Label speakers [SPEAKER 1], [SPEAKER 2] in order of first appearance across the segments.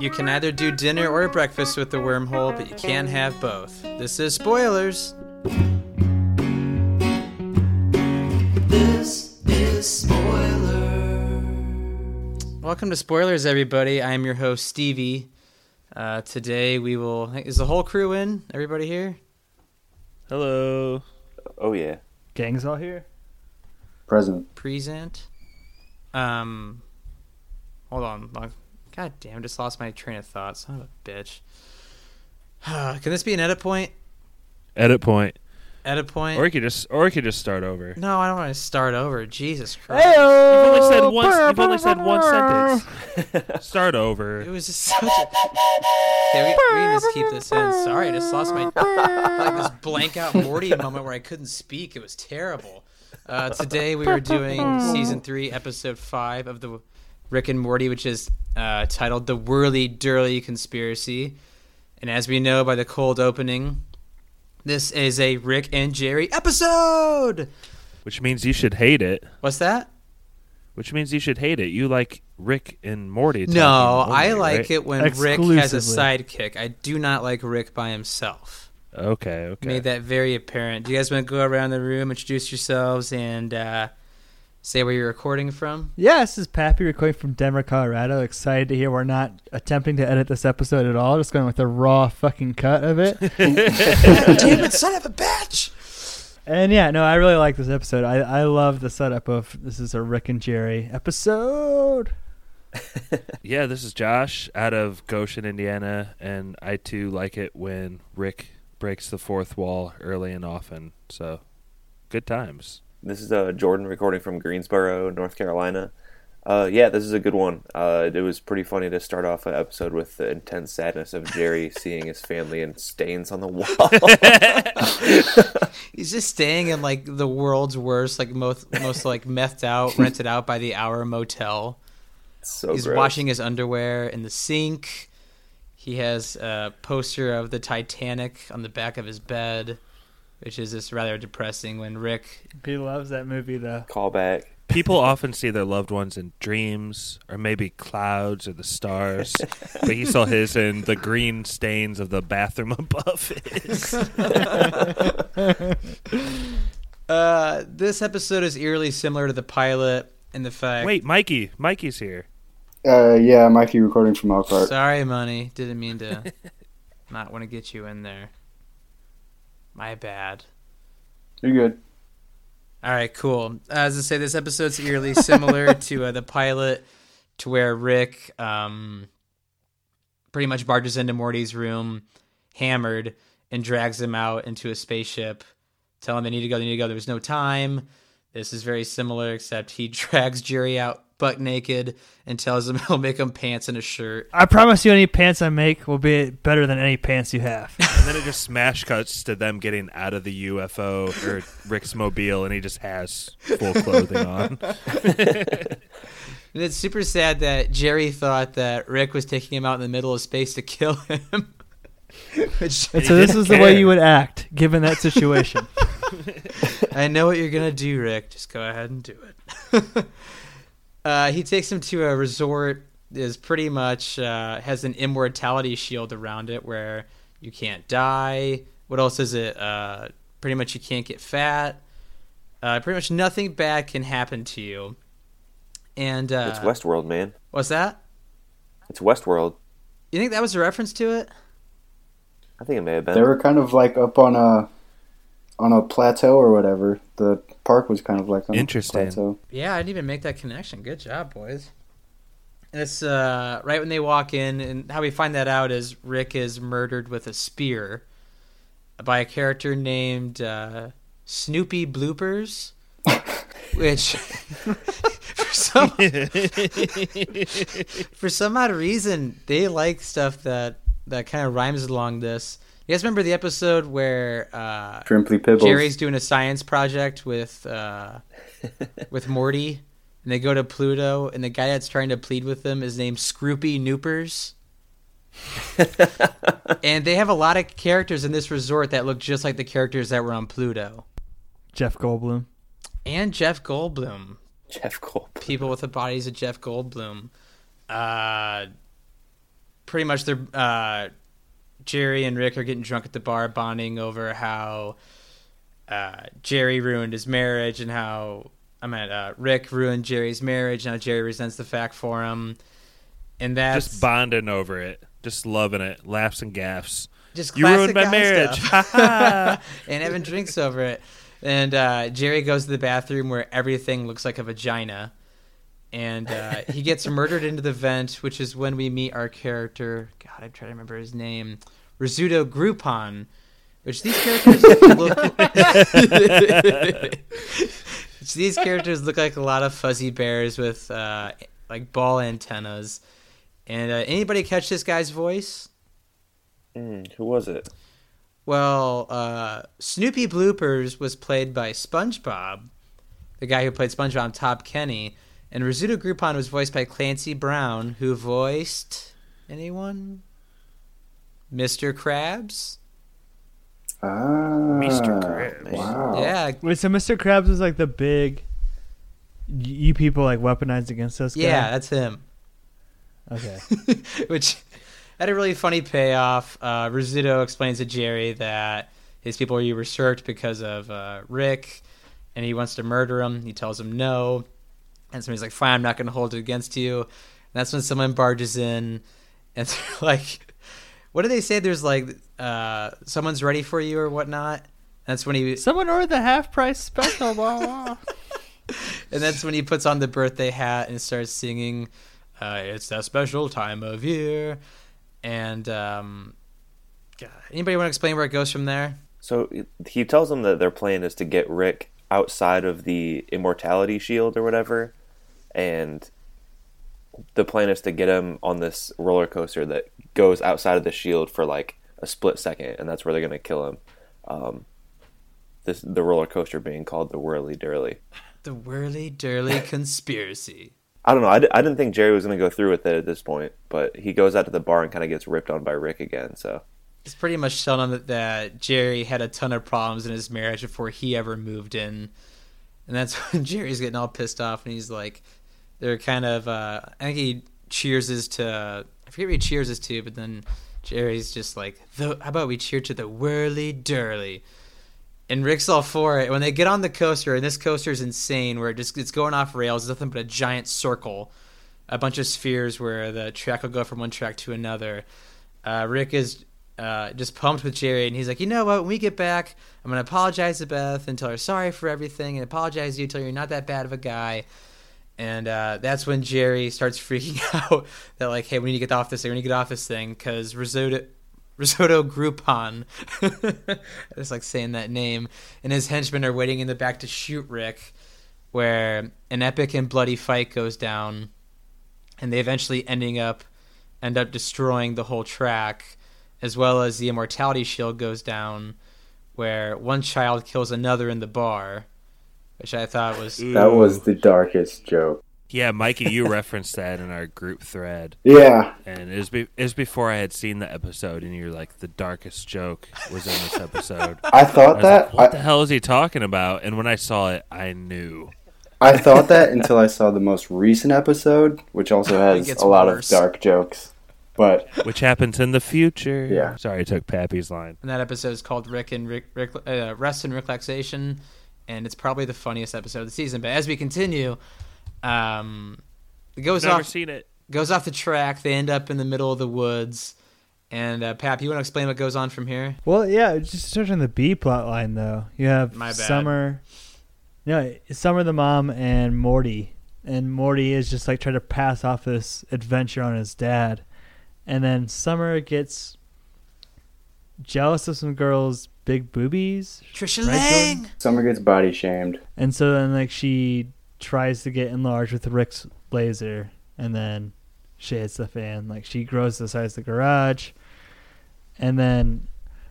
[SPEAKER 1] You can either do dinner or breakfast with the wormhole, but you can't have both. This is spoilers.
[SPEAKER 2] This is spoiler.
[SPEAKER 1] Welcome to spoilers, everybody. I am your host Stevie. Uh, today we will. Is the whole crew in? Everybody here?
[SPEAKER 3] Hello.
[SPEAKER 4] Oh yeah.
[SPEAKER 5] Gang's all here.
[SPEAKER 6] Present.
[SPEAKER 1] Present. Um, hold on. Long- God damn! Just lost my train of thought. Son of a bitch. Can this be an edit point?
[SPEAKER 3] Edit point.
[SPEAKER 1] Edit point.
[SPEAKER 3] Or you could just or you could just start over.
[SPEAKER 1] no, I don't want to start over. Jesus Christ!
[SPEAKER 3] You've only said one you've only said one sentence. start over.
[SPEAKER 1] It was just such a. Okay, we, we can just keep this in. Sorry, I just lost my like this blank out Morty moment where I couldn't speak. It was terrible. Uh, today we were doing season three, episode five of the Rick and Morty, which is uh, titled "The Whirly Dirly Conspiracy." And as we know by the cold opening, this is a Rick and Jerry episode.
[SPEAKER 3] Which means you should hate it.
[SPEAKER 1] What's that?
[SPEAKER 3] Which means you should hate it. You like Rick and Morty.
[SPEAKER 1] No, I like
[SPEAKER 3] right?
[SPEAKER 1] it when Rick has a sidekick. I do not like Rick by himself.
[SPEAKER 3] Okay, okay.
[SPEAKER 1] Made that very apparent. Do you guys want to go around the room, introduce yourselves, and uh, say where you're recording from?
[SPEAKER 5] Yeah, this is Pappy recording from Denver, Colorado. Excited to hear we're not attempting to edit this episode at all. Just going with a raw fucking cut of it.
[SPEAKER 1] Damn it, son of a bitch!
[SPEAKER 5] and yeah, no, I really like this episode. I, I love the setup of this is a Rick and Jerry episode.
[SPEAKER 3] Yeah, this is Josh out of Goshen, Indiana, and I too like it when Rick breaks the fourth wall early and often. So, good times.
[SPEAKER 4] This is uh, Jordan recording from Greensboro, North Carolina. Uh, yeah, this is a good one. Uh, it was pretty funny to start off an episode with the intense sadness of Jerry seeing his family and stains on the wall.
[SPEAKER 1] He's just staying in like the world's worst, like most most like methed out, rented out by the hour motel.
[SPEAKER 4] so
[SPEAKER 1] He's
[SPEAKER 4] gross.
[SPEAKER 1] washing his underwear in the sink. He has a poster of the Titanic on the back of his bed, which is just rather depressing. When Rick
[SPEAKER 5] He loves that movie though.
[SPEAKER 4] Callback.
[SPEAKER 3] People often see their loved ones in dreams, or maybe clouds or the stars, but he saw his in the green stains of the bathroom above his.
[SPEAKER 1] Uh, this episode is eerily similar to the pilot in the fact.
[SPEAKER 3] Wait, Mikey, Mikey's here.
[SPEAKER 6] Uh, yeah, Mikey recording from Elkhart.
[SPEAKER 1] sorry, money. Didn't mean to not want to get you in there. My bad.
[SPEAKER 6] You're good.
[SPEAKER 1] All right, cool. As I say, this episode's eerily similar to uh, the pilot, to where Rick um, pretty much barges into Morty's room, hammered, and drags him out into a spaceship, telling him they need to go. They need to go. There's no time. This is very similar, except he drags Jerry out butt naked and tells him he'll make him pants and a shirt.
[SPEAKER 5] I promise you, any pants I make will be better than any pants you have.
[SPEAKER 3] And then it just smash cuts to them getting out of the UFO or Rick's mobile, and he just has full clothing on.
[SPEAKER 1] And it's super sad that Jerry thought that Rick was taking him out in the middle of space to kill him. Which
[SPEAKER 5] And so this is the way you would act given that situation.
[SPEAKER 1] I know what you're gonna do, Rick. Just go ahead and do it. uh, he takes him to a resort. Is pretty much uh, has an immortality shield around it where you can't die. What else is it? Uh, pretty much you can't get fat. Uh, pretty much nothing bad can happen to you. And uh,
[SPEAKER 4] It's Westworld, man.
[SPEAKER 1] what's that?
[SPEAKER 4] It's Westworld.
[SPEAKER 1] You think that was a reference to it?
[SPEAKER 4] I think it may have been.
[SPEAKER 6] They were kind of like up on a on a plateau or whatever. The park was kind of like on
[SPEAKER 3] Interesting.
[SPEAKER 6] a plateau.
[SPEAKER 1] Yeah, I didn't even make that connection. Good job, boys. It's uh, right when they walk in, and how we find that out is Rick is murdered with a spear by a character named uh, Snoopy Bloopers, which for some for some odd reason they like stuff that that kind of rhymes along this. You guys remember the episode where uh. Jerry's doing a science project with uh, with Morty, and they go to Pluto, and the guy that's trying to plead with them is named Scroopy Noopers. and they have a lot of characters in this resort that look just like the characters that were on Pluto.
[SPEAKER 5] Jeff Goldblum.
[SPEAKER 1] And Jeff Goldblum.
[SPEAKER 4] Jeff Goldblum.
[SPEAKER 1] People with the bodies of Jeff Goldblum. Uh, pretty much they're uh, Jerry and Rick are getting drunk at the bar, bonding over how uh, Jerry ruined his marriage and how I mean uh, Rick ruined Jerry's marriage. Now Jerry resents the fact for him, and that's
[SPEAKER 3] Just bonding over it. Just loving it. Laughs and gaffs.
[SPEAKER 1] just
[SPEAKER 3] You ruined my marriage.
[SPEAKER 1] and having drinks over it. And uh, Jerry goes to the bathroom where everything looks like a vagina. And uh, he gets murdered into the vent, which is when we meet our character. God, I'm trying to remember his name. Risotto Groupon, which these characters look. Which these characters look like a lot of fuzzy bears with uh, like ball antennas. And uh, anybody catch this guy's voice?
[SPEAKER 4] Mm, who was it?
[SPEAKER 1] Well, uh, Snoopy Bloopers was played by SpongeBob, the guy who played SpongeBob, on Tom Kenny, and Risotto Groupon was voiced by Clancy Brown, who voiced anyone? Mr. Krabs.
[SPEAKER 6] Ah,
[SPEAKER 3] Mr. Krabs.
[SPEAKER 6] Wow.
[SPEAKER 1] Yeah,
[SPEAKER 5] Wait, so Mr. Krabs was like the big. You people like weaponized against us. guy?
[SPEAKER 1] yeah, that's him.
[SPEAKER 5] Okay.
[SPEAKER 1] which had a really funny payoff. Uh, Risotto explains to Jerry that his people are you were usurped because of uh, Rick, and he wants to murder him. He tells him no, and so he's like, "Fine, I'm not going to hold it against you." And that's when someone barges in, and they're like, "What do they say?" There's like, uh, "Someone's ready for you" or whatnot. That's when he
[SPEAKER 5] Someone ordered the half price special. Blah, blah.
[SPEAKER 1] and that's when he puts on the birthday hat and starts singing uh, it's that special time of year and um, God, anybody want to explain where it goes from there
[SPEAKER 4] So he tells them that their plan is to get Rick outside of the immortality shield or whatever, and the plan is to get him on this roller coaster that goes outside of the shield for like a split second, and that's where they're gonna kill him. Um, this the roller coaster being called the Whirly Dirly.
[SPEAKER 1] the whirly dirly conspiracy
[SPEAKER 4] I don't know. I, I didn't think Jerry was gonna go through with it at this point, but he goes out to the bar and kind of gets ripped on by Rick again. So
[SPEAKER 1] it's pretty much shown on that, that jerry had a ton of problems in his marriage before he ever moved in and that's when jerry's getting all pissed off and he's like they're kind of uh, i think he cheers is to i forget what he cheers is to but then jerry's just like how about we cheer to the whirly dirly and Rick's all for it. When they get on the coaster, and this coaster is insane, where it just it's going off rails, it's nothing but a giant circle, a bunch of spheres where the track will go from one track to another. Uh, Rick is uh, just pumped with Jerry, and he's like, you know what? When we get back, I'm gonna apologize to Beth and tell her sorry for everything, and apologize to you, tell her you're not that bad of a guy. And uh, that's when Jerry starts freaking out that like, hey, we need to get off this thing. We need to get off this thing because risotto, risotto Groupon, I just like saying that name, and his henchmen are waiting in the back to shoot Rick, where an epic and bloody fight goes down, and they eventually ending up end up destroying the whole track, as well as the immortality shield goes down, where one child kills another in the bar, which I thought was
[SPEAKER 6] That was the darkest joke.
[SPEAKER 3] Yeah, Mikey, you referenced that in our group thread,
[SPEAKER 6] Yeah,
[SPEAKER 3] and it was, be- it was before I had seen the episode, and you're like, the darkest joke was in this episode.
[SPEAKER 6] I
[SPEAKER 3] I
[SPEAKER 6] thought
[SPEAKER 3] was
[SPEAKER 6] that.
[SPEAKER 3] like, what the hell is he talking about? And when I saw it, I knew.
[SPEAKER 6] I thought that until I saw the most recent episode, which also has a lot
[SPEAKER 1] worse.
[SPEAKER 6] of dark jokes. But
[SPEAKER 3] Which happens in the future.
[SPEAKER 6] Yeah.
[SPEAKER 3] Sorry, I took Pappy's line.
[SPEAKER 1] And that episode is called Rick and Rick, Rick uh, Rest and Relaxation, and it's probably the funniest episode of the season. But as we continue, um, it goes
[SPEAKER 3] Never
[SPEAKER 1] off
[SPEAKER 3] seen it.
[SPEAKER 1] goes off the track. They end up in the middle of the woods. And uh, Pap, you want to explain what goes on from here?
[SPEAKER 5] Well, yeah, just searching the B plot line though. You have
[SPEAKER 1] My bad.
[SPEAKER 5] Summer. No, Summer the mom and Morty, and Morty is just like trying to pass off this adventure on his dad, and then Summer gets jealous of some girls' big boobies,
[SPEAKER 1] Trisha
[SPEAKER 5] Right,
[SPEAKER 1] Lang.
[SPEAKER 6] Summer gets body shamed.
[SPEAKER 5] and so then like she tries to get enlarged with Rick's laser, and then she hits the fan. Like she grows the size of the garage, and then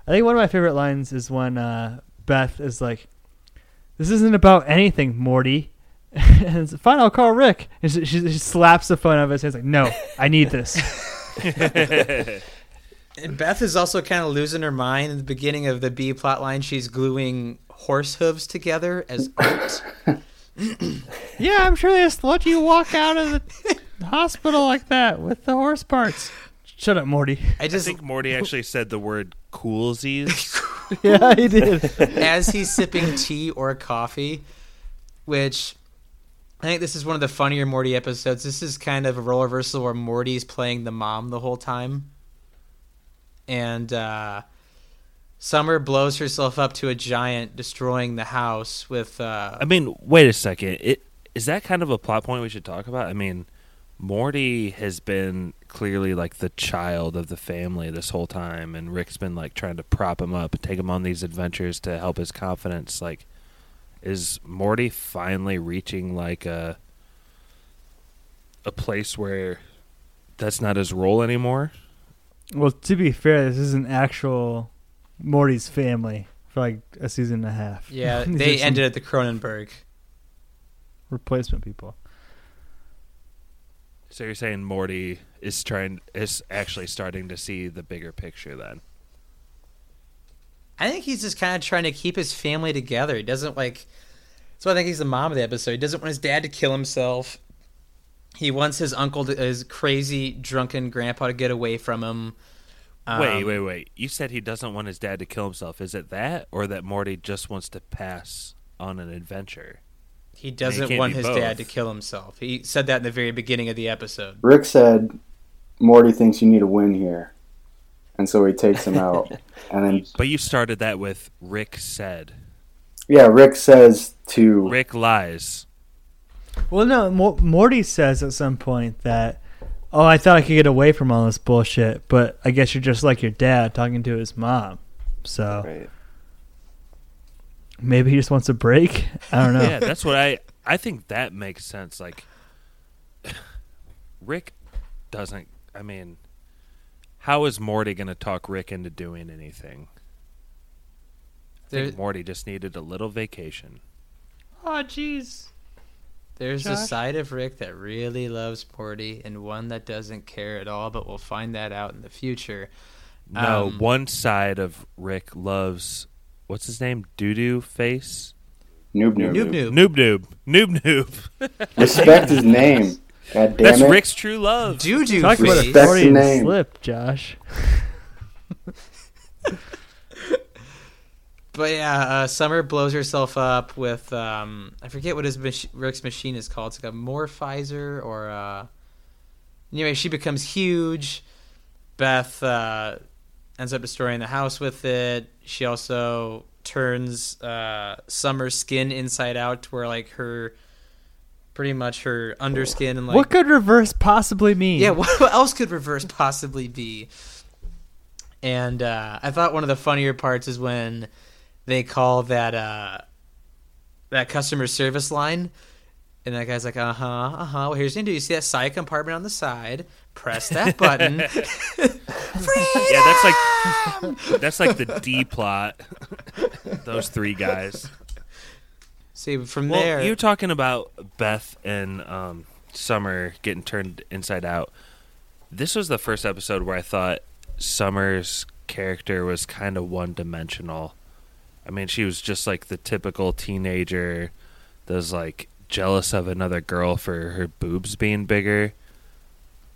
[SPEAKER 5] I think one of my favorite lines is when uh, Beth is like, "This isn't about anything, Morty." and it's fine. I'll call Rick. And she, she, she slaps the phone out of his hands like, "No, I need this."
[SPEAKER 1] And Beth is also kind of losing her mind in the beginning of the B plot line. She's gluing horse hooves together as art.
[SPEAKER 5] yeah, I'm sure they just let you walk out of the hospital like that with the horse parts. Shut up, Morty.
[SPEAKER 1] I
[SPEAKER 3] I
[SPEAKER 1] just
[SPEAKER 3] think Morty actually said the word coolsies.
[SPEAKER 5] yeah, he did.
[SPEAKER 1] as he's sipping tea or coffee, which I think this is one of the funnier Morty episodes. This is kind of a role reversal where Morty's playing the mom the whole time. And uh, Summer blows herself up to a giant, destroying the house with. Uh,
[SPEAKER 3] I mean, wait a second. It is that kind of a plot point we should talk about? I mean, Morty has been clearly like the child of the family this whole time, and Rick's been like trying to prop him up and take him on these adventures to help his confidence. Like, is Morty finally reaching like a a place where that's not his role anymore?
[SPEAKER 5] Well, to be fair, this is an actual Morty's family for like a season and a half.
[SPEAKER 1] yeah, they ended at the Cronenberg.
[SPEAKER 5] replacement people.
[SPEAKER 3] So you're saying Morty is trying is actually starting to see the bigger picture then?
[SPEAKER 1] I think he's just kind of trying to keep his family together. He doesn't like. So I think he's the mom of the episode. He doesn't want his dad to kill himself. He wants his uncle, to, his crazy drunken grandpa, to get away from him. Um,
[SPEAKER 3] wait, wait, wait. You said he doesn't want his dad to kill himself. Is it that or that Morty just wants to pass on an adventure?
[SPEAKER 1] He doesn't
[SPEAKER 3] can't
[SPEAKER 1] want
[SPEAKER 3] be
[SPEAKER 1] his dad to kill himself. He said that in the very beginning of the episode.
[SPEAKER 6] Rick said, "Morty thinks you need a win here," and so he takes him out. and then,
[SPEAKER 3] But you started that with Rick said.
[SPEAKER 6] yeah, Rick says to
[SPEAKER 3] Rick lies.
[SPEAKER 5] Well, no, Mo- Morty says at some point that, oh, I thought I could get away from all this bullshit, but I guess you're just like your dad talking to his mom. So
[SPEAKER 4] Right.
[SPEAKER 5] maybe he just wants a break. I don't know.
[SPEAKER 3] Yeah, that's what I I think that makes sense. Like Rick doesn't I mean how is Morty going to talk Rick into doing anything? I think
[SPEAKER 1] There-
[SPEAKER 3] Morty just needed a little vacation.
[SPEAKER 5] Oh, jeez.
[SPEAKER 1] There's a side of Rick that really loves Morty and one that doesn't care at all, but we'll find that out in the future.
[SPEAKER 3] No,
[SPEAKER 1] Um,
[SPEAKER 3] one side of Rick loves what's his name? Doo doo face?
[SPEAKER 6] Noob Noob.
[SPEAKER 1] Noob Noob.
[SPEAKER 3] Noob noob. Noob noob.
[SPEAKER 6] Respect his name. God damn
[SPEAKER 3] That's
[SPEAKER 6] it.
[SPEAKER 3] Rick's true love.
[SPEAKER 1] Doo Doo
[SPEAKER 5] Talk about a
[SPEAKER 1] Face.
[SPEAKER 6] Respect the name.
[SPEAKER 5] slip, Josh.
[SPEAKER 1] But yeah, uh, Summer blows herself up with um, I forget what his mach- Rick's machine is called. It's like a morphizer or uh, anyway, she becomes huge. Beth uh, ends up destroying the house with it. She also turns uh, Summer's skin inside out to where like her pretty much her underskin and like
[SPEAKER 5] what could reverse possibly mean?
[SPEAKER 1] yeah, what what else could reverse possibly be? And uh, I thought one of the funnier parts is when they call that uh, that customer service line, and that guy's like, "Uh huh, uh huh." Well, here's what you do. You see that side compartment on the side? Press that button.
[SPEAKER 3] Yeah, that's like that's like the D plot. Those three guys.
[SPEAKER 1] see from
[SPEAKER 3] Well,
[SPEAKER 1] there.
[SPEAKER 3] you're talking about Beth and um, Summer getting turned inside out. This was the first episode where I thought Summer's character was kind of one dimensional. I mean, she was just like the typical teenager that was like jealous of another girl for her boobs being bigger.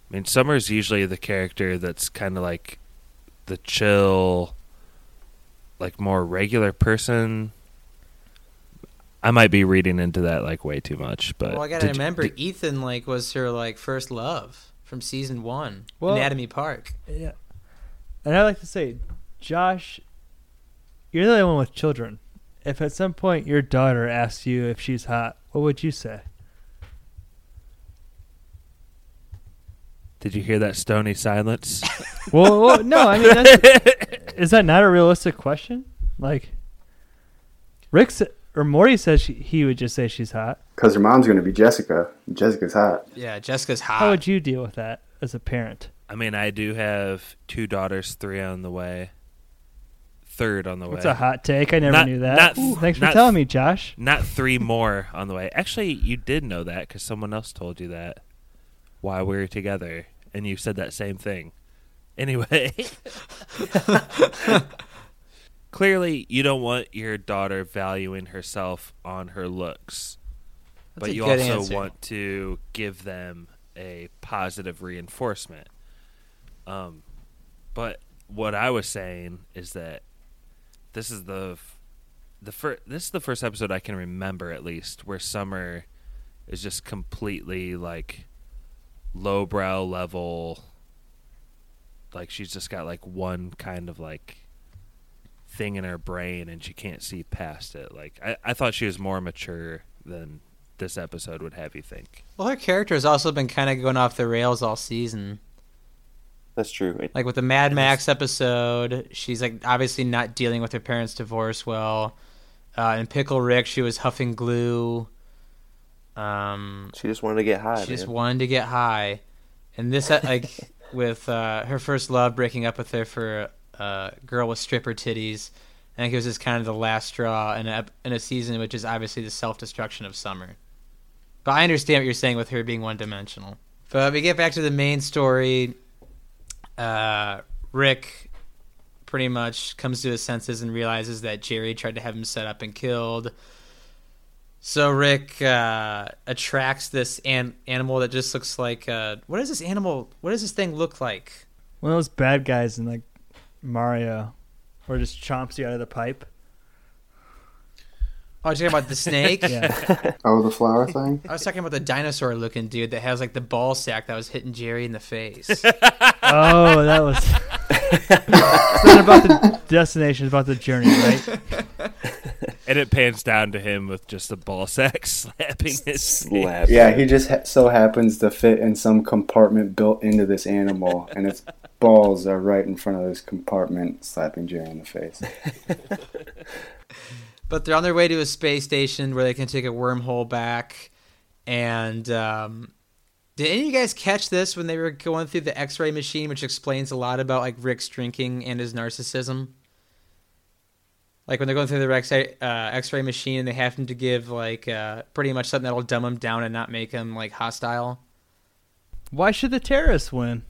[SPEAKER 3] I mean, Summer's usually the character that's kind of like the chill, like more regular person. I might be reading into that like way too much, but
[SPEAKER 1] well, I gotta
[SPEAKER 3] did you-
[SPEAKER 1] remember,
[SPEAKER 3] did-
[SPEAKER 1] Ethan like was her like first love from season one,
[SPEAKER 5] Well-
[SPEAKER 1] Anatomy Park.
[SPEAKER 5] Yeah. And I like to say, Josh, you're the only one with children. If at some point your daughter asks you if she's hot, what would you say?
[SPEAKER 3] did you hear that stony silence?
[SPEAKER 5] well, well, no, I mean, that's, is that not a realistic question? Like, Rick sa- or Morty says she, he would just say she's hot.
[SPEAKER 6] Because her mom's going to be Jessica. Jessica's hot.
[SPEAKER 1] Yeah, Jessica's hot.
[SPEAKER 5] How would you deal with that as a parent?
[SPEAKER 3] I mean, I do have two daughters, three on the way, third on the way.
[SPEAKER 5] What's a hot take? I never
[SPEAKER 3] Not-
[SPEAKER 5] knew that.
[SPEAKER 3] not-
[SPEAKER 5] Ooh, Thanks for
[SPEAKER 3] not-
[SPEAKER 5] telling me, Josh.
[SPEAKER 3] Not three more on the way. Actually, you did know that because someone else told you that while we were together, and you said that same thing. Anyway, clearly, you don't want your daughter valuing herself on her looks,
[SPEAKER 1] That's
[SPEAKER 3] but you also
[SPEAKER 1] answer.
[SPEAKER 3] want to give them a positive reinforcement. Um, but what I was saying is that this is the the first this is the first episode I can remember at least where Summer is just completely like lowbrow level like she's just got like one kind of like thing in her brain and she can't see past it. Like I, I thought she was more mature than this episode would have you think.
[SPEAKER 1] Well, her character has also been kind of going off the rails all season.
[SPEAKER 4] That's true. It-
[SPEAKER 1] Like with the Mad Max episode, she's like obviously not dealing with her parents' divorce well. Uh, in Pickle Rick, she was huffing glue. Um,
[SPEAKER 4] she just wanted to get high.
[SPEAKER 1] she just wanted to get high, and this uh, like with uh, her first love breaking up with her for a uh, girl with stripper titties. I think it was just kind of the last straw in a in a season, which is obviously the self destruction of Summer. But I understand what you're saying with her being one dimensional. But we get back to the main story. Uh, Rick pretty much comes to his senses and realizes that Jerry tried to have him set up and killed. So Rick uh, attracts this an- animal that just looks like uh, what does this animal? What does this thing look like?
[SPEAKER 5] One of those bad guys in like Mario, or just chomps you out of the pipe.
[SPEAKER 1] Oh, you're talking about the snake?
[SPEAKER 5] Yeah,
[SPEAKER 6] Oh, the flower thing.
[SPEAKER 1] I was talking about the dinosaur looking dude that has like the ball sack that was hitting Jerry in the face.
[SPEAKER 5] Oh, that was. it's not about the destination; it's about the journey, right?
[SPEAKER 3] And it pans down to him with just a ball sack slapping his
[SPEAKER 4] Slap.
[SPEAKER 6] Yeah, he just ha- so happens to fit in some compartment built into this animal, and its balls are right in front of this compartment, slapping Jerry in the face.
[SPEAKER 1] But they're on their way to a space station where they can take a wormhole back. And um, did any of you guys catch this when they were going through the X-ray machine, which explains a lot about like Rick's drinking and his narcissism? Like when they're going through the X-ray, uh, X-ray machine, and they have him to give like uh, pretty much something that'll dumb him down and not make him like hostile.
[SPEAKER 5] Why should the terrorists win?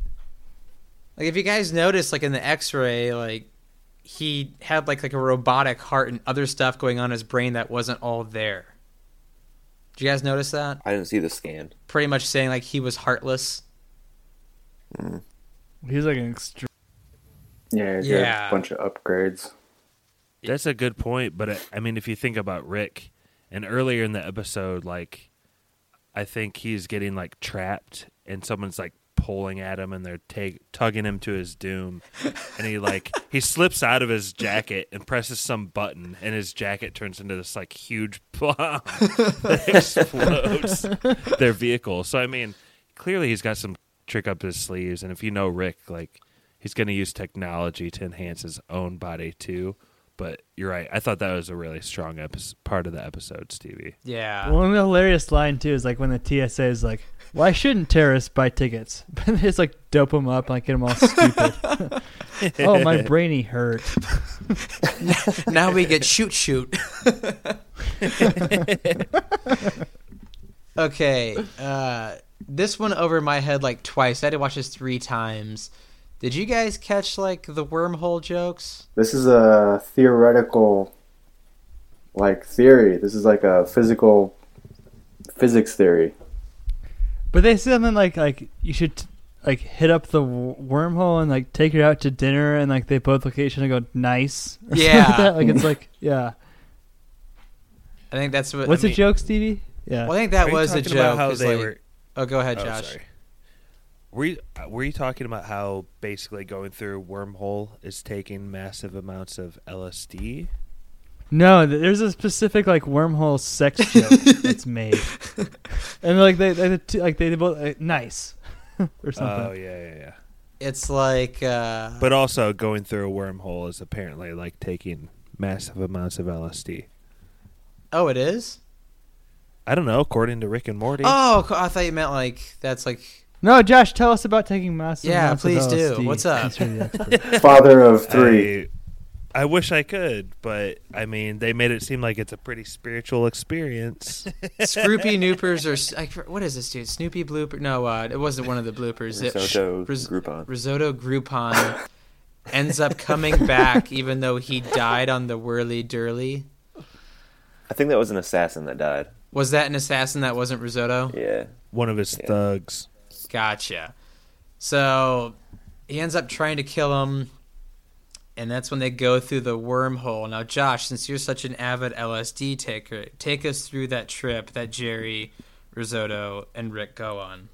[SPEAKER 1] Like if you guys notice, like in the X-ray, like he had like like a robotic heart and other stuff going on in his brain that wasn't all there. Did you guys notice that?
[SPEAKER 4] I didn't see the scan.
[SPEAKER 1] Pretty much saying like he was heartless. Mm.
[SPEAKER 5] He was like an extreme.
[SPEAKER 6] Yeah, he's
[SPEAKER 1] Yeah.
[SPEAKER 6] got a bunch of upgrades.
[SPEAKER 3] That's a good point, but I, I mean, if you think about Rick, and earlier in the episode, like, I think he's getting like trapped, and someone's like pulling at him, and they're tag- tugging him to his doom, and he like he slips out of his jacket and presses some button, and his jacket turns into this like huge bomb that explodes their vehicle. So I mean, clearly he's got some trick up his sleeves, and if you know Rick, like he's going to use technology to enhance his own body too. But you're right. I thought that was a really strong epi- part of the episode, Stevie.
[SPEAKER 1] Yeah.
[SPEAKER 5] One hilarious line too is like when the TSA is like, "Why shouldn't terrorists buy tickets?" But they just like dope them up, like get them all stupid. oh, my brainy hurt.
[SPEAKER 1] now we get shoot shoot. okay. Uh, this one over my head like twice. I had to watch this three times. Did you guys catch like the wormhole jokes?
[SPEAKER 6] This is a theoretical, like theory. This is like a physical, physics theory.
[SPEAKER 5] But they say something like like you should t- like hit up the w- wormhole and like take her out to dinner and like they both location and go nice. or something
[SPEAKER 1] Yeah.
[SPEAKER 5] like, that. like it's like yeah.
[SPEAKER 1] I think that's what.
[SPEAKER 5] What's
[SPEAKER 1] I
[SPEAKER 5] a
[SPEAKER 1] mean-
[SPEAKER 5] joke, Stevie? Yeah.
[SPEAKER 1] Well, I think that
[SPEAKER 3] Are
[SPEAKER 1] was a joke.
[SPEAKER 3] How
[SPEAKER 1] 'cause,
[SPEAKER 3] they
[SPEAKER 1] like-
[SPEAKER 3] were?
[SPEAKER 1] Oh, go ahead,
[SPEAKER 3] Oh,
[SPEAKER 1] Josh.
[SPEAKER 3] sorry. Were you, uh, were you talking about how basically going through wormhole is taking massive amounts of LSD?
[SPEAKER 5] No, th- there's a specific like wormhole sex joke that's made, and like they, they t- like they both like, nice or something.
[SPEAKER 3] Oh yeah, yeah, yeah.
[SPEAKER 1] It's like. Uh,
[SPEAKER 3] But also going through a wormhole is apparently like taking massive amounts of LSD.
[SPEAKER 1] oh, it is.
[SPEAKER 3] I don't know, according to Rick and Morty.
[SPEAKER 1] Oh, co- I thought you meant like that's like.
[SPEAKER 5] No, Josh, tell us about taking massive.
[SPEAKER 1] Yeah,
[SPEAKER 5] amounts of
[SPEAKER 1] please do.
[SPEAKER 5] LSD.
[SPEAKER 1] What's up?
[SPEAKER 5] Since you're the expert.
[SPEAKER 6] Father of three.
[SPEAKER 3] I, I wish I could, but I mean, they made it seem like it's a pretty spiritual experience.
[SPEAKER 1] Scroopy Noopers or s- I for- what is this dude? Snoopy blooper? No, uh, it wasn't one of the bloopers. It-
[SPEAKER 4] Risotto
[SPEAKER 1] Ris-
[SPEAKER 4] Groupon.
[SPEAKER 1] Risotto Groupon ends up coming back even though he died on the whirly dirly.
[SPEAKER 4] I think that was an assassin that died.
[SPEAKER 1] Was that an assassin that wasn't risotto?
[SPEAKER 4] Yeah.
[SPEAKER 3] One of his
[SPEAKER 4] Yeah.
[SPEAKER 3] thugs.
[SPEAKER 1] Gotcha. So he ends up trying to kill him, and that's when they go through the wormhole. Now, Josh, since you're such an avid LSD taker, take us through that trip that Jerry, Risotto, and Rick go on.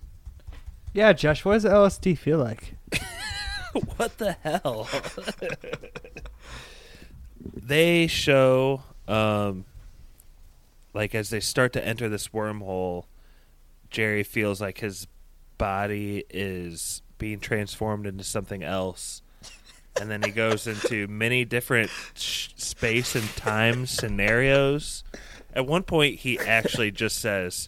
[SPEAKER 5] Yeah, Josh, what does LSD feel like?
[SPEAKER 3] what the hell? they show um like as they start to enter this wormhole, Jerry feels like his body is being transformed into something else. And then he goes into many different sh- space and time scenarios. At one point, he actually just says,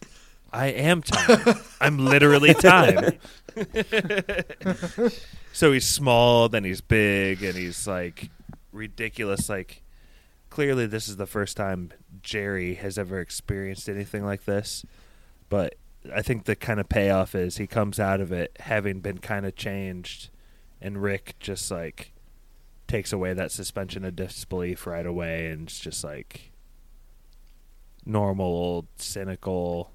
[SPEAKER 3] I am time. I'm literally time. so he's small, then he's big, and he's like ridiculous. Like, clearly, this is the first time Jerry has ever experienced anything like this. But I think the kind of payoff is he comes out of it having been kind of changed, and Rick just like takes away that suspension of disbelief right away, and it's just like normal, old, cynical.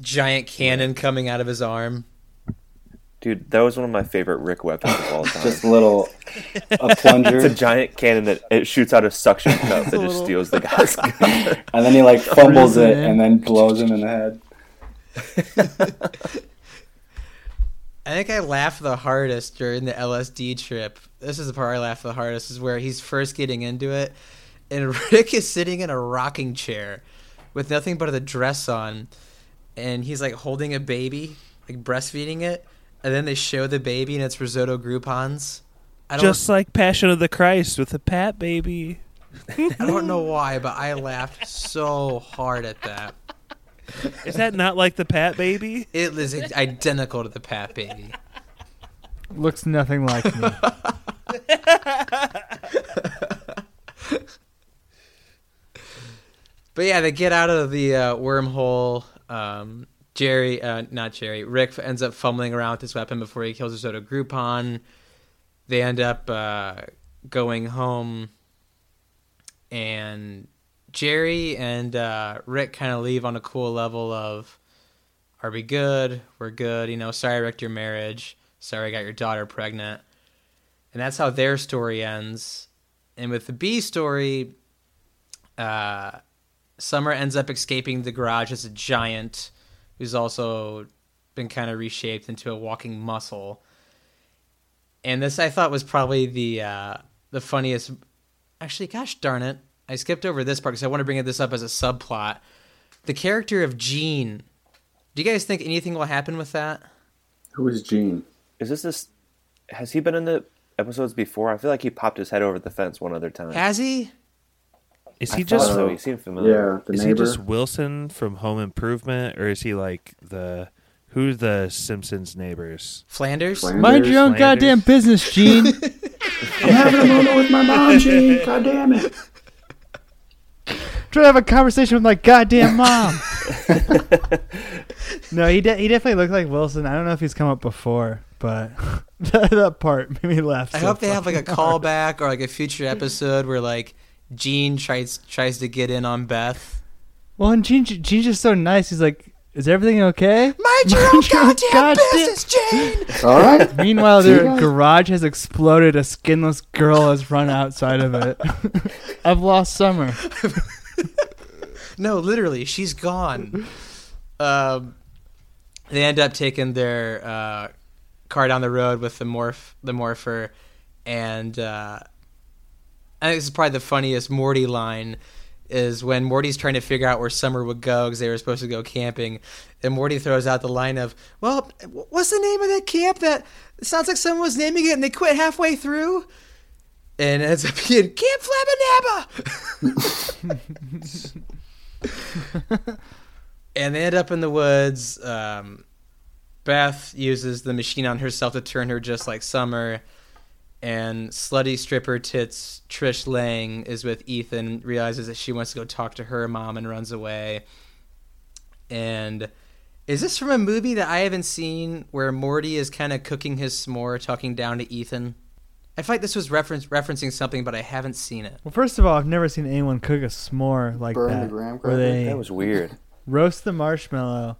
[SPEAKER 1] Giant cannon coming out of his arm.
[SPEAKER 4] Dude, that was one of my favorite Rick weapons of all time.
[SPEAKER 6] Just a little a
[SPEAKER 4] it's
[SPEAKER 6] plunger,
[SPEAKER 4] a giant cannon that it shoots out a suction cup that just steals the guy's gun.
[SPEAKER 6] and then he like fumbles it and then blows him in the head.
[SPEAKER 1] I think I laughed the hardest during the LSD trip. This is the part I laughed the hardest is where he's first getting into it, and Rick is sitting in a rocking chair with nothing but a dress on, and he's like holding a baby, like breastfeeding it, and then they show the baby and it's risotto Groupons. I don't,
[SPEAKER 3] Just like Passion of the Christ with a Pat baby.
[SPEAKER 1] I don't know why, but I laughed so hard at that.
[SPEAKER 3] Is that not like the Pat baby?
[SPEAKER 1] It is identical to the Pat baby.
[SPEAKER 5] Looks nothing like me.
[SPEAKER 1] But yeah, they get out of the uh, wormhole. Um, Jerry, uh, not Jerry, Rick ends up fumbling around with his weapon before he kills Risotto Groupon. They end up uh, going home, and Jerry and uh, Rick kind of leave on a cool level of, "Are we good? We're good." You know, sorry I wrecked your marriage. Sorry I got your daughter pregnant, and that's how their story ends. And with the B story, uh, Summer ends up escaping the garage as a giant who's also been kind of reshaped into a walking muscle. And this I thought was probably the uh, the funniest. Actually, gosh darn it, I skipped over this part because I want to bring this up as a subplot. The character of Gene. Do you guys think anything will happen with that?
[SPEAKER 6] Who is Gene?
[SPEAKER 4] Is this this? Has he been in the episodes before? I feel like he popped his head over the fence one other time.
[SPEAKER 1] Has he?
[SPEAKER 3] Is he
[SPEAKER 4] thought
[SPEAKER 3] just
[SPEAKER 4] so. He seemed familiar.
[SPEAKER 6] Yeah, the
[SPEAKER 3] is he just Wilson from Home Improvement, or is he like the who's the Simpsons neighbors?
[SPEAKER 1] Flanders?
[SPEAKER 6] Flanders.
[SPEAKER 5] Mind your own
[SPEAKER 3] Flanders.
[SPEAKER 5] goddamn business, Gene.
[SPEAKER 6] I'm having a moment with my mom, Gene. God damn it.
[SPEAKER 5] Try to have a conversation with my goddamn mom. no, he de- he definitely looked like Wilson. I don't know if he's come up before, but that, that part made me laugh.
[SPEAKER 1] I
[SPEAKER 5] so
[SPEAKER 1] hope they have like a
[SPEAKER 5] hard.
[SPEAKER 1] callback or like a future episode where like Gene tries tries to get in on Beth.
[SPEAKER 5] Well, and Gene, Gene's just so nice. He's like, "Is everything okay?"
[SPEAKER 1] Mind your own
[SPEAKER 5] Mind
[SPEAKER 1] goddamn
[SPEAKER 5] goddamn-
[SPEAKER 1] business, Gene.
[SPEAKER 6] All right.
[SPEAKER 5] Meanwhile,
[SPEAKER 6] See
[SPEAKER 5] their garage has exploded. A skinless girl has run outside of it. I've lost Summer.
[SPEAKER 1] No, literally, she's gone. Um, they end up taking their uh, car down the road with the morph, the morpher, and uh, I think this is probably the funniest Morty line. Is when Morty's trying to figure out where Summer would go because they were supposed to go camping, and Morty throws out the line of, "Well, what's the name of that camp that sounds like someone was naming it and they quit halfway through?" And ends up being Camp Flabanaba. and they end up in the woods. Um, Beth uses the machine on herself to turn her just like Summer. And slutty stripper tits Trish Lang is with Ethan, realizes that she wants to go talk to her mom and runs away. And is this from a movie that I haven't seen where Morty is kind of cooking his s'more, talking down to Ethan? I feel like this was reference referencing something, but I haven't seen it.
[SPEAKER 5] Well, first of all, I've never seen anyone cook a s'more like
[SPEAKER 6] Burn the
[SPEAKER 5] that,
[SPEAKER 6] graham
[SPEAKER 5] where
[SPEAKER 6] cracker?
[SPEAKER 5] they
[SPEAKER 4] That was weird.
[SPEAKER 5] roast the marshmallow,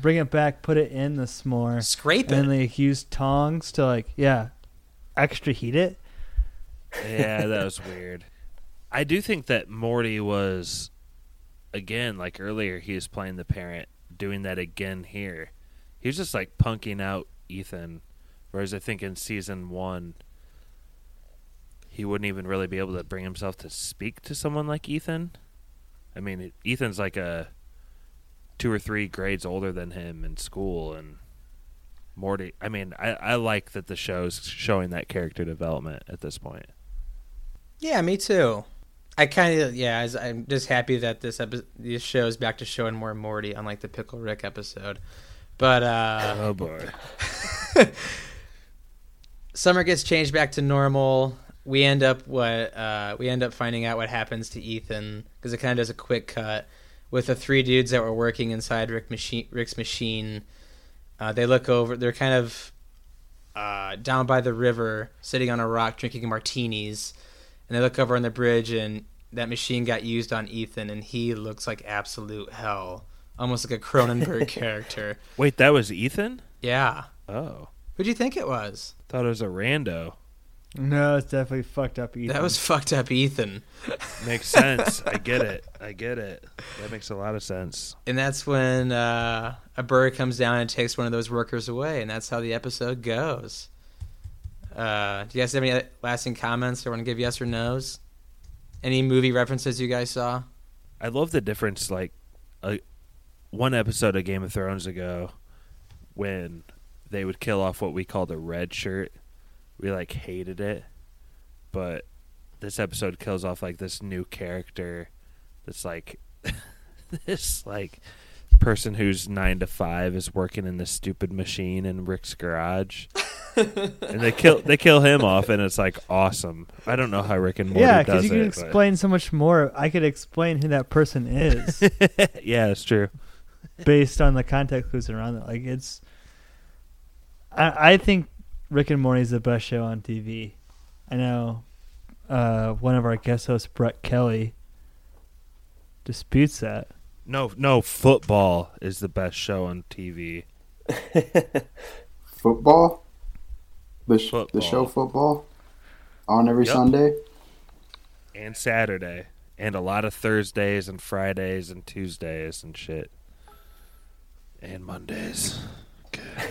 [SPEAKER 5] bring it back, put it in the s'more,
[SPEAKER 1] Scrape it.
[SPEAKER 5] and then they use tongs to like, yeah, extra heat it.
[SPEAKER 3] yeah, that was weird. I do think that Morty was, again, like earlier, he was playing the parent, doing that again here. He was just like punking out Ethan, whereas I think in season one, he wouldn't even really be able to bring himself to speak to someone like Ethan. I mean, Ethan's like a two or three grades older than him in school, and Morty. I mean, I, I like that the show's showing that character development at this point.
[SPEAKER 1] Yeah, me too. I kind of yeah. I'm just happy that this epi- this show is back to showing more Morty, unlike the Pickle Rick episode. But uh,
[SPEAKER 3] Oh boy.
[SPEAKER 1] summer gets changed back to normal. We end up what uh, we end up finding out what happens to Ethan because it kind of does a quick cut with the three dudes that were working inside Rick machine, Rick's machine. Uh, they look over. They're kind of uh, down by the river, sitting on a rock, drinking martinis, and they look over on the bridge, and that machine got used on Ethan, and he looks like absolute hell, almost like a Cronenberg character.
[SPEAKER 3] Wait, that was Ethan?
[SPEAKER 1] Yeah,
[SPEAKER 3] Oh.
[SPEAKER 1] who'd you think it was?
[SPEAKER 3] Thought it was a rando.
[SPEAKER 5] No, it's definitely fucked up. Ethan.
[SPEAKER 1] That was fucked up, Ethan.
[SPEAKER 3] Makes sense. I get it. I get it. That makes a lot of sense.
[SPEAKER 1] And that's when uh, a bird comes down and takes one of those workers away, and that's how the episode goes. Uh, do you guys have any lasting comments or want to give yes or no's? Any movie references you guys saw?
[SPEAKER 3] I love the difference. Like, uh, one episode of Game of Thrones ago, when they would kill off what we called the red shirt, we like hated it. But this episode kills off like this new character that's like this like person who's nine to five is working in this stupid machine in Rick's garage. and they kill they kill him off and it's like awesome. I don't know how Rick and Morty
[SPEAKER 5] yeah,
[SPEAKER 3] does
[SPEAKER 5] because you can
[SPEAKER 3] it. but-
[SPEAKER 5] explain so much more. I could explain who that person is
[SPEAKER 3] yeah, it's true.
[SPEAKER 5] based on the context clues around it. Like it's, I, I think Rick and Morty is the best show on TV. I know uh, one of our guest hosts, Brett Kelly, disputes that.
[SPEAKER 3] No, no, football is the best show on TV.
[SPEAKER 6] Football? The, sh-
[SPEAKER 3] Football.
[SPEAKER 6] the show football? On every
[SPEAKER 3] Yep.
[SPEAKER 6] Sunday?
[SPEAKER 3] And Saturday. And a lot of Thursdays and Fridays and Tuesdays and shit. And Mondays.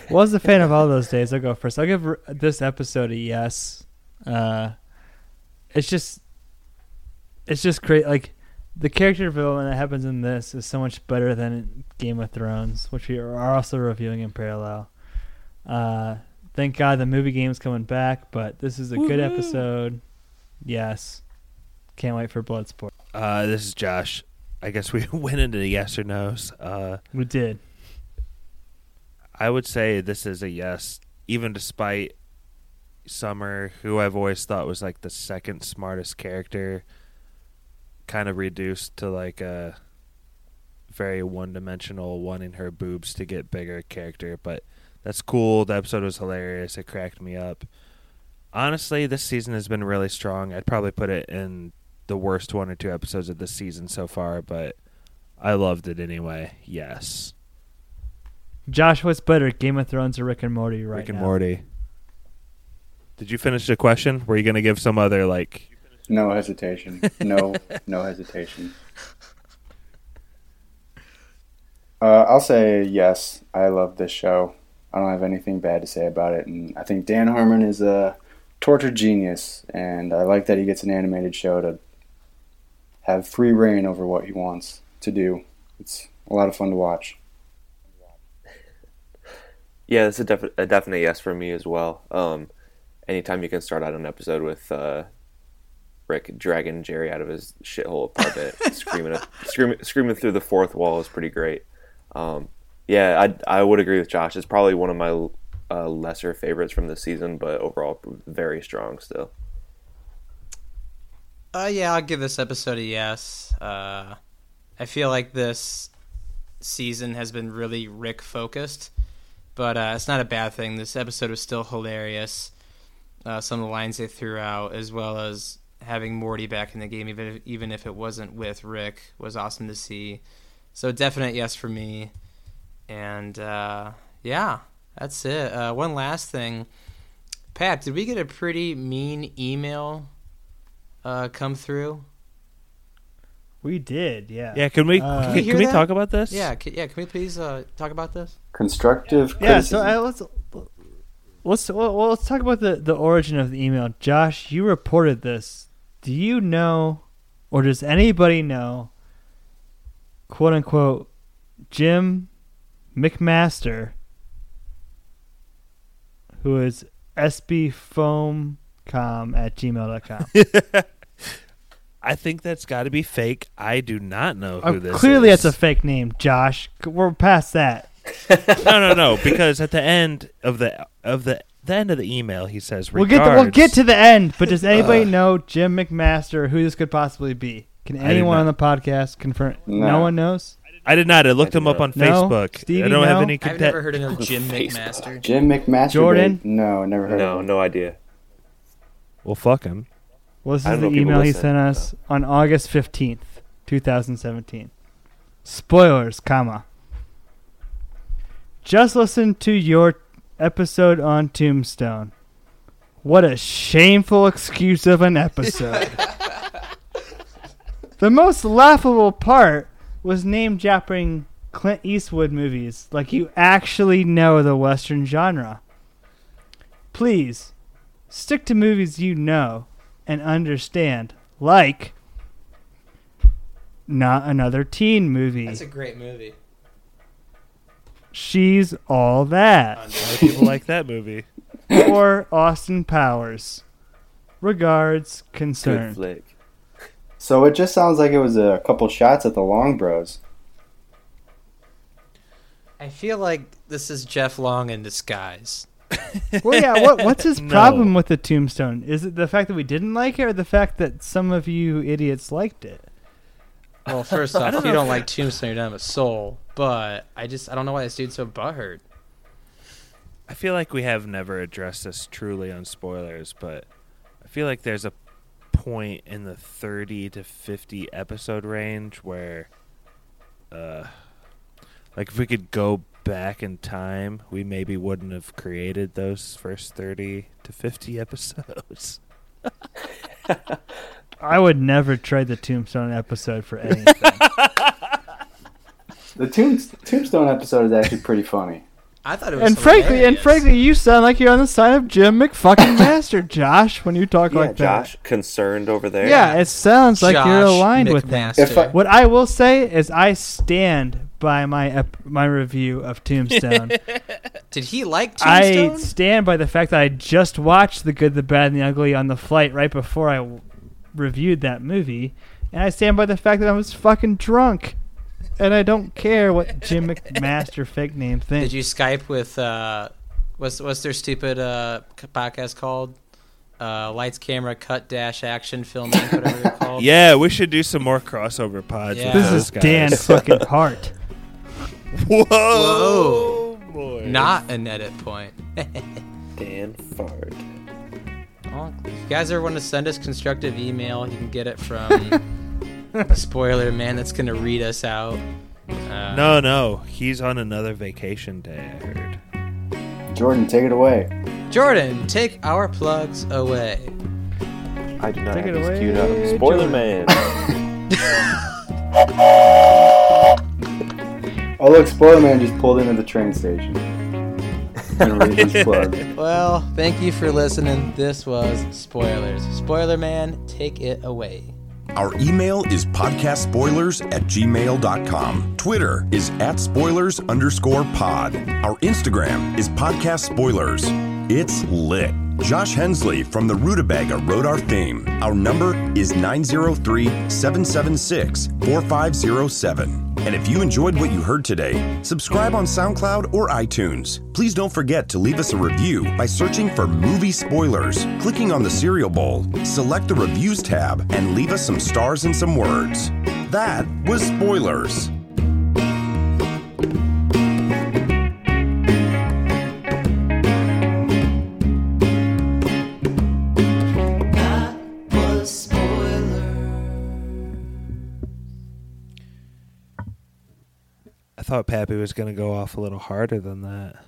[SPEAKER 5] Was a fan of all those days. I'll go first. I'll give this episode a yes. Uh, it's just, it's just great. Like the character development that happens in this is so much better than Game of Thrones, which we are also reviewing in parallel. Uh, thank God the movie game's coming back, but this is a good episode. Yes, can't wait for Bloodsport.
[SPEAKER 3] Uh, this is Josh. I guess we went into the yes or no's. Uh,
[SPEAKER 5] We did.
[SPEAKER 3] I would say this is a yes, even despite Summer, who I've always thought was like the second smartest character, kind of reduced to like a very one dimensional, wanting her boobs to get bigger character. But that's cool. The episode was hilarious. It cracked me up. Honestly, this season has been really strong. I'd probably put it in the worst one or two episodes of the season so far, but I loved it anyway. Yes.
[SPEAKER 5] Josh, what's better, Game of Thrones or Rick and Morty right
[SPEAKER 3] Rick and
[SPEAKER 5] now?
[SPEAKER 3] Morty. Did you finish the question? Were you going to give some other like?
[SPEAKER 6] No hesitation. No, no hesitation. Uh, I'll say yes. I love this show. I don't have anything bad to say about it, and I think Dan Harmon is a torture genius, and I like that he gets an animated show to have free reign over what he wants to do. It's a lot of fun to watch.
[SPEAKER 4] Yeah, that's a, defi- a definite yes for me as well. Um, anytime you can start out an episode with uh, Rick dragging Jerry out of his shithole apartment, screaming, screaming, screaming through the fourth wall is pretty great. Um, yeah, I I would agree with Josh. It's probably one of my uh, lesser favorites from the season, but overall very strong still.
[SPEAKER 1] Uh, yeah, I'll give this episode a yes. Uh, I feel like this season has been really Rick focused, but uh, it's not a bad thing. This episode was still hilarious. Uh, some of the lines they threw out, as well as having Morty back in the game, even if, even if it wasn't with Rick, was awesome to see. So definite yes for me. And uh, yeah, that's it. Uh, one last thing. Pat, did we get a pretty mean email uh, come through?
[SPEAKER 5] We did, yeah.
[SPEAKER 3] Yeah, can we
[SPEAKER 5] Uh,
[SPEAKER 3] can,
[SPEAKER 1] Can we
[SPEAKER 3] can we talk about this?
[SPEAKER 1] Yeah, can, yeah. Can we please uh, talk about this?
[SPEAKER 6] Constructive
[SPEAKER 5] Yeah, so
[SPEAKER 6] criticism.
[SPEAKER 5] uh, let's let's well, well, let's talk about the the origin of the email. Josh, you reported this. Do you know, or does anybody know, quote unquote, Jim McMaster, who is sbfoamcom at gmail.com.
[SPEAKER 3] I think that's got to be fake. I do not know who
[SPEAKER 5] Uh,
[SPEAKER 3] this
[SPEAKER 5] clearly,
[SPEAKER 3] is.
[SPEAKER 5] that's a fake name, Josh. We're past that.
[SPEAKER 3] no, no, no. Because at the end of the of the the end of the email, he says,
[SPEAKER 5] We'll get to, we'll get to the end. But does anybody know Jim McMaster? Who this could possibly be? Can anyone on the podcast confirm? No,
[SPEAKER 6] No.
[SPEAKER 5] one knows.
[SPEAKER 3] I did not. I looked
[SPEAKER 4] I
[SPEAKER 3] him up on
[SPEAKER 5] No?
[SPEAKER 3] Facebook.
[SPEAKER 5] Stevie,
[SPEAKER 3] I don't have
[SPEAKER 5] no?
[SPEAKER 3] any
[SPEAKER 1] I've
[SPEAKER 3] contact.
[SPEAKER 1] never heard of no Jim McMaster.
[SPEAKER 6] Jim McMaster.
[SPEAKER 5] Jordan?
[SPEAKER 6] No, never heard
[SPEAKER 4] No,
[SPEAKER 6] of him.
[SPEAKER 4] no idea.
[SPEAKER 3] Well, fuck him.
[SPEAKER 5] Well, this is the email he sent us on August fifteenth, two thousand seventeen. Spoilers, comma. Just listen to your episode on Tombstone. What a shameful excuse of an episode. the most laughable part was name dropping Clint Eastwood movies like you actually know the Western genre. Please, stick to movies you know and understand, like not another teen movie.
[SPEAKER 1] That's a great movie.
[SPEAKER 5] She's all that.
[SPEAKER 3] Why people like that movie?
[SPEAKER 5] or Austin Powers. Regards,
[SPEAKER 4] Good flick.
[SPEAKER 6] So it just sounds like it was a couple shots at the Long Bros.
[SPEAKER 1] I feel like this is Jeff Long in disguise.
[SPEAKER 5] Well, yeah. What, what's his
[SPEAKER 3] No.
[SPEAKER 5] problem with the Tombstone? Is it the fact that we didn't like it, or the fact that some of you idiots liked it?
[SPEAKER 1] Well, first off, if you don't like Tombstone, you don't have a soul. But I just I don't know why this dude's so butthurt.
[SPEAKER 3] I feel like we have never addressed this truly on spoilers, but I feel like there's a point in the 30 to 50 episode range where, uh, like if we could go back in time, we maybe wouldn't have created those first 30 to 50 episodes.
[SPEAKER 5] I would never trade the Tombstone episode for anything.
[SPEAKER 6] The Tomb- Tombstone episode is actually pretty funny.
[SPEAKER 1] I thought it was
[SPEAKER 5] and frankly, and frankly, you sound like you're on the side of Jim McFucking Master, Josh, when you talk
[SPEAKER 4] Yeah,
[SPEAKER 5] like
[SPEAKER 4] Josh, concerned over there.
[SPEAKER 5] Yeah, it sounds like you're
[SPEAKER 1] Josh
[SPEAKER 5] aligned with them.
[SPEAKER 1] McMaster.
[SPEAKER 6] If I-
[SPEAKER 5] What I will say is, I stand by my ep- my review of Tombstone.
[SPEAKER 1] Did he like Tombstone?
[SPEAKER 5] I stand by the fact that I just watched The Good, the Bad, and the Ugly on the flight right before I w- reviewed that movie, and I stand by the fact that I was fucking drunk, and I don't care what Jim McMaster fake name thinks.
[SPEAKER 1] Did you Skype with uh, what's what's their stupid uh podcast called? Uh, lights, camera, cut, dash, action, filming, whatever they're called.
[SPEAKER 3] Yeah, we should do some more crossover pods.
[SPEAKER 1] Yeah.
[SPEAKER 5] This is
[SPEAKER 3] guys.
[SPEAKER 5] Dan fucking Hart.
[SPEAKER 3] Whoa,
[SPEAKER 1] Whoa.
[SPEAKER 3] boy.
[SPEAKER 1] Not an edit point.
[SPEAKER 4] Dan Fard.
[SPEAKER 1] Well, if you guys ever want to send us constructive email, you can get it from spoiler man that's gonna read us out. Uh,
[SPEAKER 3] No, no, he's on another vacation day. I heard.
[SPEAKER 6] Jordan, take it away.
[SPEAKER 1] Jordan, take our plugs away.
[SPEAKER 4] I do not
[SPEAKER 5] Take
[SPEAKER 4] have
[SPEAKER 5] it
[SPEAKER 4] these
[SPEAKER 5] away,
[SPEAKER 4] queued up. Spoiler
[SPEAKER 5] Jordan.
[SPEAKER 4] man.
[SPEAKER 6] Oh look, Spoiler Man just pulled into the train station. And read his plug.
[SPEAKER 1] Well, thank you for listening. This was Spoilers. Spoiler man, take it away.
[SPEAKER 7] Our email is podcastspoilers at gmail.com. Twitter is at spoilers underscore pod. Our Instagram is podcast spoilers. It's lit. Josh Hensley from the Rutabaga wrote our theme. Our number is 903 776 4507. And if you enjoyed what you heard today, subscribe on SoundCloud or iTunes. Please don't forget to leave us a review by searching for movie spoilers, clicking on the cereal bowl, select the reviews tab, and leave us some stars and some words. That was spoilers.
[SPEAKER 3] Thought Pappy was going to go off a little harder than that.